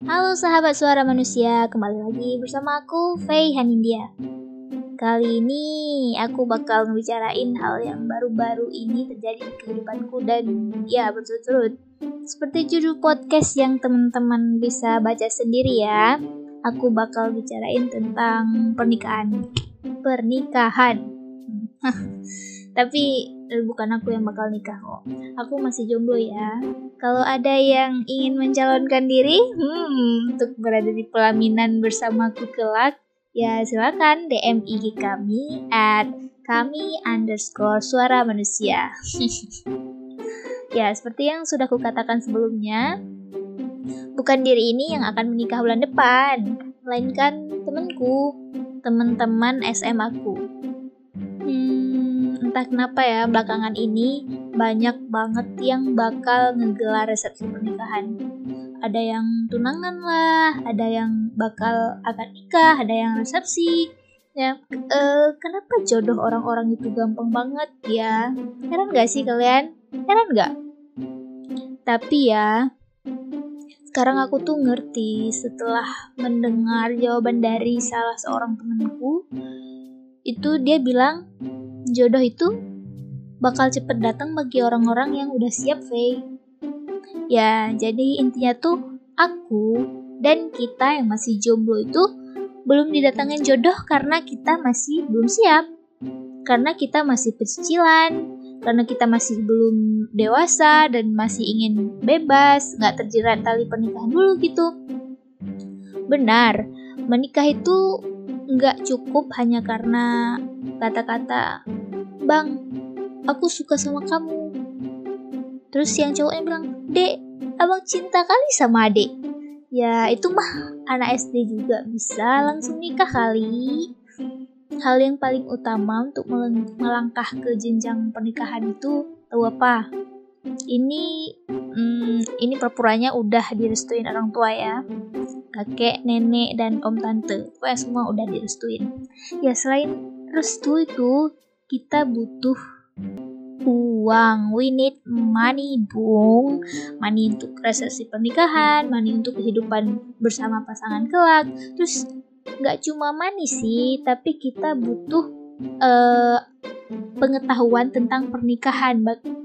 Halo sahabat suara manusia, kembali lagi bersama aku, Faye Hanindia. Kali ini aku bakal ngebicarain hal yang baru-baru ini terjadi di kehidupanku dan ya berturut-turut. Seperti judul podcast yang teman-teman bisa baca sendiri ya. Aku bakal bicarain tentang pernikahan. Pernikahan. Tapi eh, bukan aku yang bakal nikah kok. Aku masih jomblo ya. Kalau ada yang ingin mencalonkan diri hmm, untuk berada di pelaminan bersamaku kelak, ya silakan DM IG kami at kami underscore suara manusia. ya, seperti yang sudah kukatakan sebelumnya, bukan diri ini yang akan menikah bulan depan, melainkan temanku, teman-teman SM aku. Entah kenapa ya belakangan ini banyak banget yang bakal ngegelar resepsi pernikahan ada yang tunangan lah, ada yang bakal akan nikah, ada yang resepsi. Ya, uh, kenapa jodoh orang-orang itu gampang banget ya? Heran gak sih kalian? Heran gak? Tapi ya, sekarang aku tuh ngerti setelah mendengar jawaban dari salah seorang temanku, itu dia bilang jodoh itu bakal cepet datang bagi orang-orang yang udah siap, Faye Ya, jadi intinya tuh aku dan kita yang masih jomblo itu belum didatangin jodoh karena kita masih belum siap. Karena kita masih pecicilan, karena kita masih belum dewasa dan masih ingin bebas, nggak terjerat tali pernikahan dulu gitu. Benar, menikah itu nggak cukup hanya karena kata-kata, Bang, aku suka sama kamu, Terus yang cowoknya bilang, Dek, abang cinta kali sama adek. Ya itu mah anak SD juga bisa langsung nikah kali. Hal yang paling utama untuk melangkah ke jenjang pernikahan itu tahu apa? Ini hmm, ini perpuranya udah direstuin orang tua ya. Kakek, nenek, dan om tante. Pokoknya semua udah direstuin. Ya selain restu itu kita butuh uang. We need money, bung. Money untuk resepsi pernikahan, money untuk kehidupan bersama pasangan kelak. Terus nggak cuma money sih, tapi kita butuh uh, pengetahuan tentang pernikahan,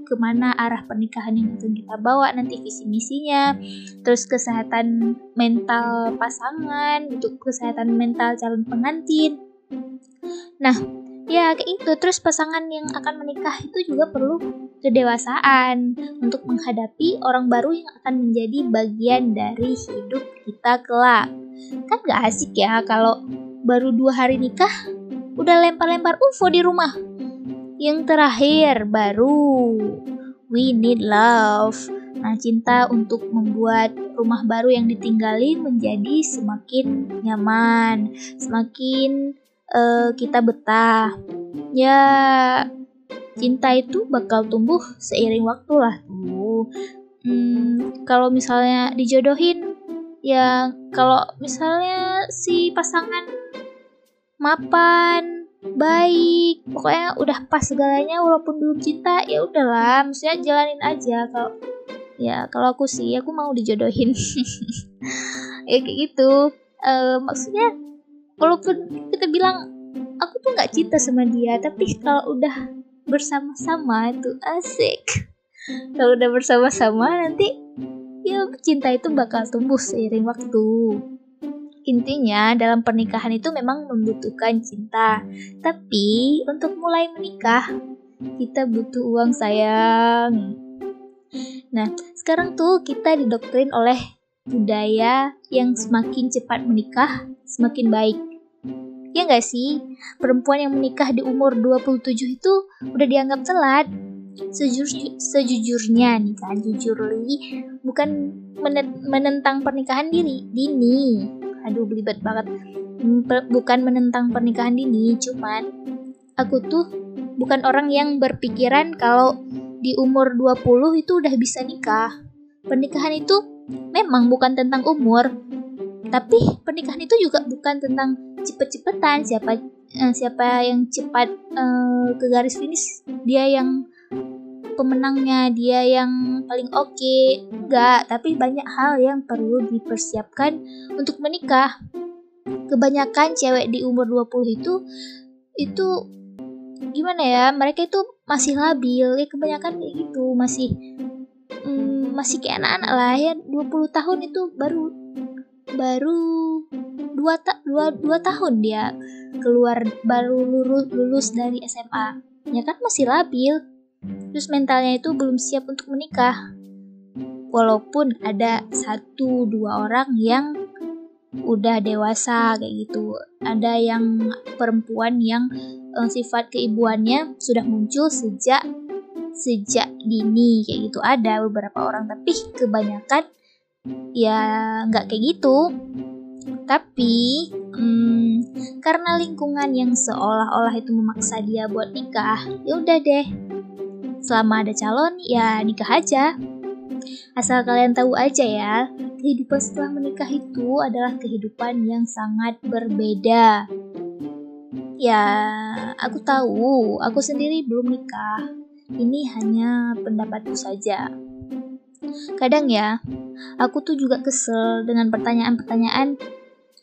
ke mana arah pernikahan yang akan kita bawa nanti visi misinya, terus kesehatan mental pasangan, untuk kesehatan mental calon pengantin. Nah, ya kayak itu terus pasangan yang akan menikah itu juga perlu kedewasaan untuk menghadapi orang baru yang akan menjadi bagian dari hidup kita kelak. Kan gak asik ya kalau baru dua hari nikah udah lempar-lempar UFO di rumah. Yang terakhir baru. We need love. Nah, cinta untuk membuat rumah baru yang ditinggali menjadi semakin nyaman, semakin uh, kita betah. Ya, cinta itu bakal tumbuh seiring waktu lah. Hmm, kalau misalnya dijodohin, ya kalau misalnya si pasangan mapan, baik, pokoknya udah pas segalanya walaupun belum cinta, ya udahlah, maksudnya jalanin aja kalau ya kalau aku sih aku mau dijodohin ya kayak gitu uh, maksudnya walaupun kita bilang aku tuh nggak cinta sama dia tapi kalau udah bersama-sama itu asik. Kalau udah bersama-sama nanti ya cinta itu bakal tumbuh seiring waktu. Intinya dalam pernikahan itu memang membutuhkan cinta. Tapi untuk mulai menikah kita butuh uang sayang. Nah sekarang tuh kita didoktrin oleh budaya yang semakin cepat menikah semakin baik. Ya nggak sih? Perempuan yang menikah di umur 27 itu udah dianggap telat. Sejur, sejujurnya nih kan, jujur li, bukan menentang pernikahan dini, dini. Aduh, belibet banget. Bukan menentang pernikahan dini, cuman aku tuh bukan orang yang berpikiran kalau di umur 20 itu udah bisa nikah. Pernikahan itu memang bukan tentang umur, tapi pernikahan itu juga bukan tentang cepet-cepetan siapa uh, siapa yang cepat uh, ke garis finish dia yang pemenangnya, dia yang paling oke. Okay. Enggak, tapi banyak hal yang perlu dipersiapkan untuk menikah. Kebanyakan cewek di umur 20 itu itu gimana ya? Mereka itu masih labil, ya kebanyakan kayak gitu, masih hmm, masih kayak anak-anak lah ya 20 tahun itu baru baru dua, ta dua, dua tahun dia keluar baru lulus, lulus dari SMA ya kan masih labil. Terus mentalnya itu belum siap untuk menikah. Walaupun ada satu dua orang yang udah dewasa kayak gitu. Ada yang perempuan yang uh, sifat keibuannya sudah muncul sejak sejak dini kayak gitu. Ada beberapa orang tapi kebanyakan ya nggak kayak gitu tapi hmm, karena lingkungan yang seolah-olah itu memaksa dia buat nikah, ya udah deh. Selama ada calon, ya nikah aja. Asal kalian tahu aja ya, kehidupan setelah menikah itu adalah kehidupan yang sangat berbeda. Ya, aku tahu, aku sendiri belum nikah. Ini hanya pendapatku saja. Kadang ya, aku tuh juga kesel dengan pertanyaan-pertanyaan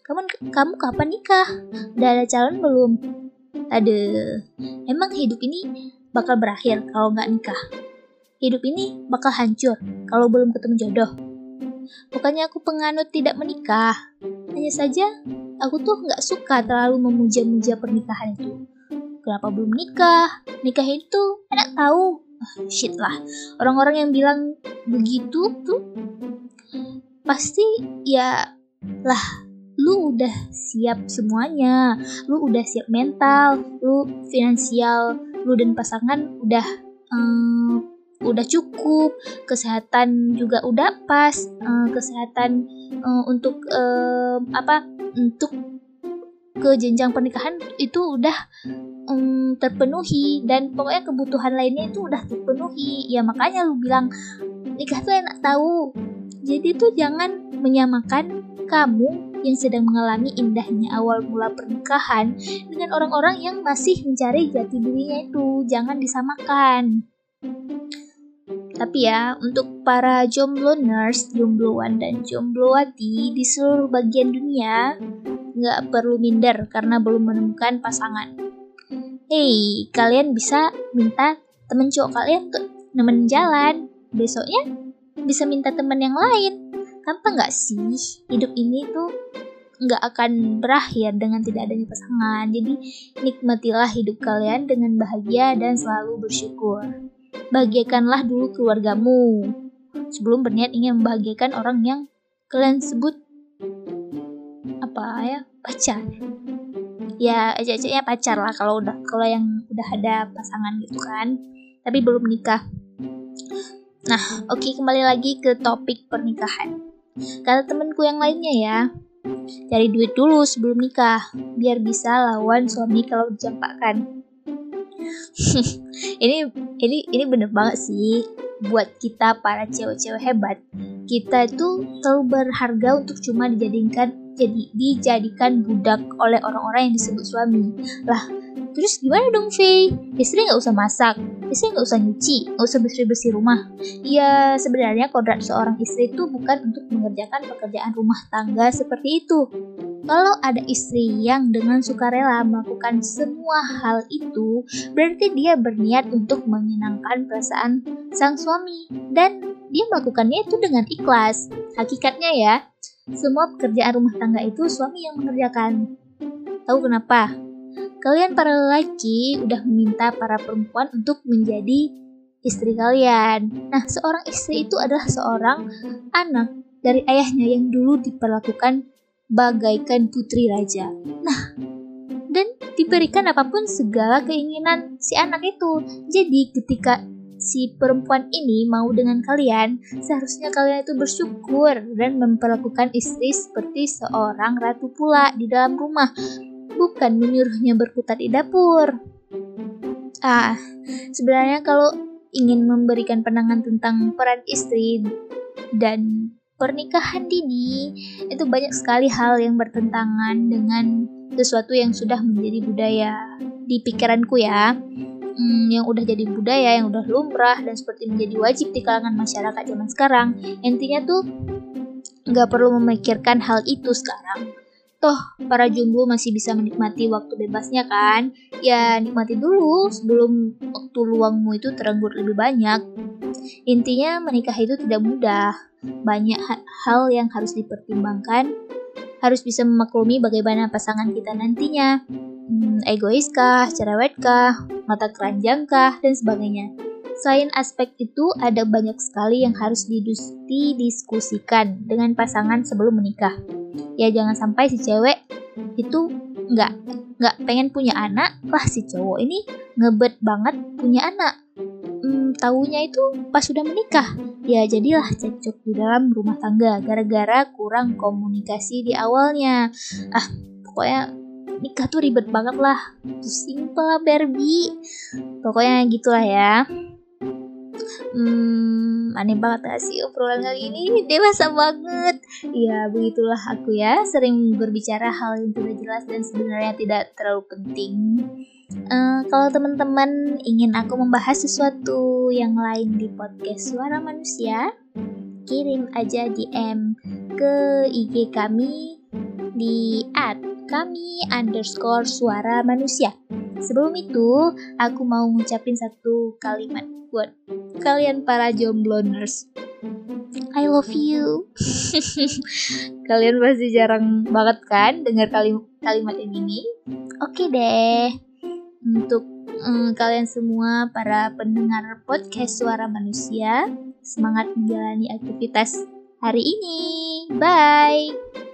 kamu kamu kapan nikah? Udah ada calon belum? Aduh, emang hidup ini bakal berakhir kalau nggak nikah? Hidup ini bakal hancur kalau belum ketemu jodoh. Bukannya aku penganut tidak menikah, hanya saja aku tuh nggak suka terlalu memuja-muja pernikahan itu. Kenapa belum nikah? Nikah itu enak tahu. Oh, shit lah, orang-orang yang bilang begitu tuh pasti ya lah lu udah siap semuanya, lu udah siap mental, lu finansial, lu dan pasangan udah um, udah cukup, kesehatan juga udah pas, um, kesehatan um, untuk um, apa? Untuk ke jenjang pernikahan itu udah um, terpenuhi dan pokoknya kebutuhan lainnya itu udah terpenuhi. Ya makanya lu bilang nikah tuh enak tahu. Jadi tuh jangan menyamakan kamu yang sedang mengalami indahnya awal mula pernikahan dengan orang-orang yang masih mencari jati dirinya itu. Jangan disamakan. Tapi ya, untuk para jomblo-nurse, jombloan dan jomblowati di seluruh bagian dunia, nggak perlu minder karena belum menemukan pasangan. Hei, kalian bisa minta temen cowok kalian untuk nemenin jalan. Besoknya bisa minta temen yang lain gampang nggak sih hidup ini tuh nggak akan berakhir dengan tidak adanya pasangan. Jadi nikmatilah hidup kalian dengan bahagia dan selalu bersyukur. Bahagiakanlah dulu keluargamu sebelum berniat ingin membahagiakan orang yang kalian sebut apa ya pacar. Ya aja-aja pacar lah kalau udah kalau yang udah ada pasangan gitu kan. Tapi belum nikah. Nah, oke okay, kembali lagi ke topik pernikahan. Kata temenku yang lainnya ya, cari duit dulu sebelum nikah, biar bisa lawan suami kalau dicampakkan. ini ini ini bener banget sih buat kita para cewek-cewek hebat. Kita itu terlalu berharga untuk cuma dijadikan jadi dijadikan budak oleh orang-orang yang disebut suami. Lah, Terus gimana dong Faye? Istri nggak usah masak, istri nggak usah nyuci, nggak usah bersih-bersih rumah. Ya sebenarnya kodrat seorang istri itu bukan untuk mengerjakan pekerjaan rumah tangga seperti itu. Kalau ada istri yang dengan sukarela melakukan semua hal itu, berarti dia berniat untuk menyenangkan perasaan sang suami dan dia melakukannya itu dengan ikhlas. Hakikatnya ya, semua pekerjaan rumah tangga itu suami yang mengerjakan. Tahu kenapa? Kalian para lelaki udah meminta para perempuan untuk menjadi istri kalian. Nah, seorang istri itu adalah seorang anak dari ayahnya yang dulu diperlakukan bagaikan putri raja. Nah, dan diberikan apa pun segala keinginan si anak itu. Jadi ketika si perempuan ini mau dengan kalian, seharusnya kalian itu bersyukur dan memperlakukan istri seperti seorang ratu pula di dalam rumah bukan menyuruhnya berkutat di dapur. Ah, sebenarnya kalau ingin memberikan pandangan tentang peran istri dan pernikahan dini, itu banyak sekali hal yang bertentangan dengan sesuatu yang sudah menjadi budaya di pikiranku ya. Hmm, yang udah jadi budaya, yang udah lumrah dan seperti menjadi wajib di kalangan masyarakat zaman sekarang. Intinya tuh nggak perlu memikirkan hal itu sekarang. Toh, para jomblo masih bisa menikmati waktu bebasnya kan? Ya, nikmati dulu sebelum waktu luangmu itu terenggut lebih banyak. Intinya, menikah itu tidak mudah. Banyak hal yang harus dipertimbangkan. Harus bisa memaklumi bagaimana pasangan kita nantinya. Hmm, egoiskah, cerewetkah, mata keranjangkah, dan sebagainya. Selain aspek itu, ada banyak sekali yang harus didiskusikan dengan pasangan sebelum menikah. Ya jangan sampai si cewek itu nggak nggak pengen punya anak lah si cowok ini ngebet banget punya anak. Hmm, tahunya itu pas sudah menikah. Ya jadilah cekcok di dalam rumah tangga gara-gara kurang komunikasi di awalnya. Ah pokoknya nikah tuh ribet banget lah pusing lah Barbie pokoknya gitulah ya Hmm, aneh banget gak sih obrolan kali ini? Dewasa banget. Ya, begitulah aku ya, sering berbicara hal yang tidak jelas dan sebenarnya tidak terlalu penting. Uh, kalau teman-teman ingin aku membahas sesuatu yang lain di podcast Suara Manusia, kirim aja DM ke IG kami di kami underscore suara manusia. Sebelum itu, aku mau ngucapin satu kalimat buat kalian para jombloners. I love you. kalian pasti jarang banget kan dengar kalim kalimat yang ini. Oke deh. Untuk um, kalian semua para pendengar podcast Suara Manusia, semangat menjalani aktivitas hari ini. Bye.